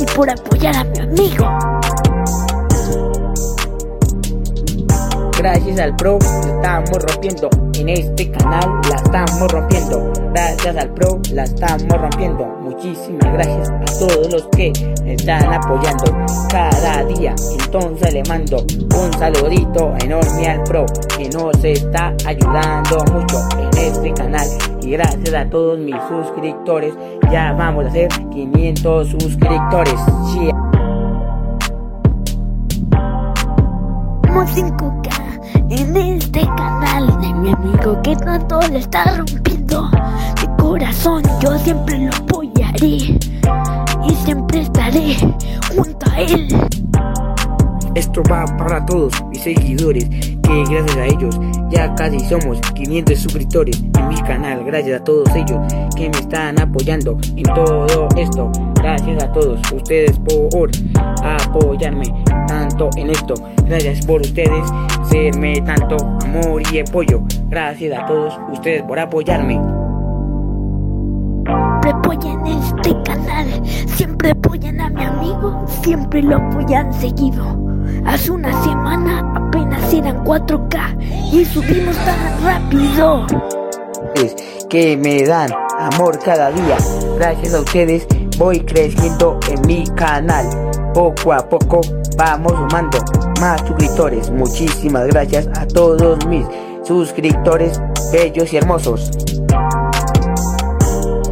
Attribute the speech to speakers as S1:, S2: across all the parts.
S1: y por apoyar a mi amigo.
S2: Gracias al Pro la estamos rompiendo. En este canal la estamos rompiendo. Gracias al Pro la estamos rompiendo. Muchísimas gracias a todos los que me están apoyando cada día. Entonces le mando un saludito enorme al Pro que nos está ayudando mucho. Y gracias a todos mis suscriptores, ya vamos a hacer 500 suscriptores.
S1: 5K en este canal de mi amigo que tanto le está rompiendo. De corazón yo siempre lo apoyaré y siempre estaré junto a él.
S2: Esto va para todos mis seguidores, que gracias a ellos ya casi somos 500 suscriptores en mi canal. Gracias a todos ellos que me están apoyando en todo esto. Gracias a todos ustedes por apoyarme tanto en esto. Gracias por ustedes serme tanto amor y apoyo. Gracias a todos ustedes por apoyarme.
S1: Apoyan este canal, siempre apoyan a mi amigo, siempre lo apoyan seguido. Hace una semana apenas eran 4K y subimos tan rápido.
S2: Que me dan amor cada día. Gracias a ustedes voy creciendo en mi canal. Poco a poco vamos sumando más suscriptores. Muchísimas gracias a todos mis suscriptores bellos y hermosos.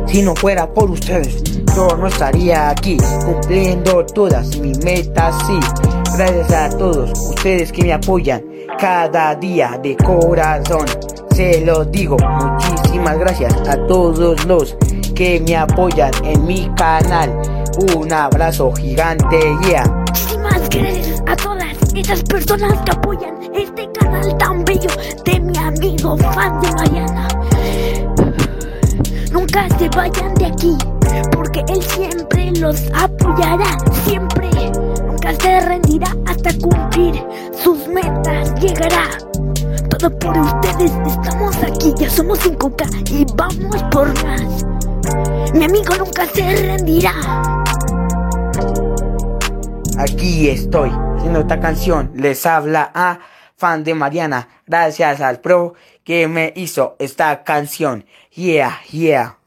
S2: Si no fuera por ustedes, yo no estaría aquí cumpliendo todas mis metas. Sí, gracias a todos ustedes que me apoyan cada día de corazón. Se los digo, muchísimas gracias a todos los que me apoyan en mi canal. Un abrazo gigante, yeah.
S1: Muchísimas gracias a todas esas personas que apoyan este canal tan bello de mi amigo fan de Mariana. Nunca se vayan de aquí, porque él siempre los apoyará, siempre. Nunca se rendirá hasta cumplir sus metas, llegará. Todo por ustedes, estamos aquí, ya somos 5K y vamos por más. Mi amigo nunca se rendirá.
S2: Aquí estoy, haciendo esta canción. Les habla a fan de Mariana. Gracias al pro que me hizo esta canción. Yeah, yeah.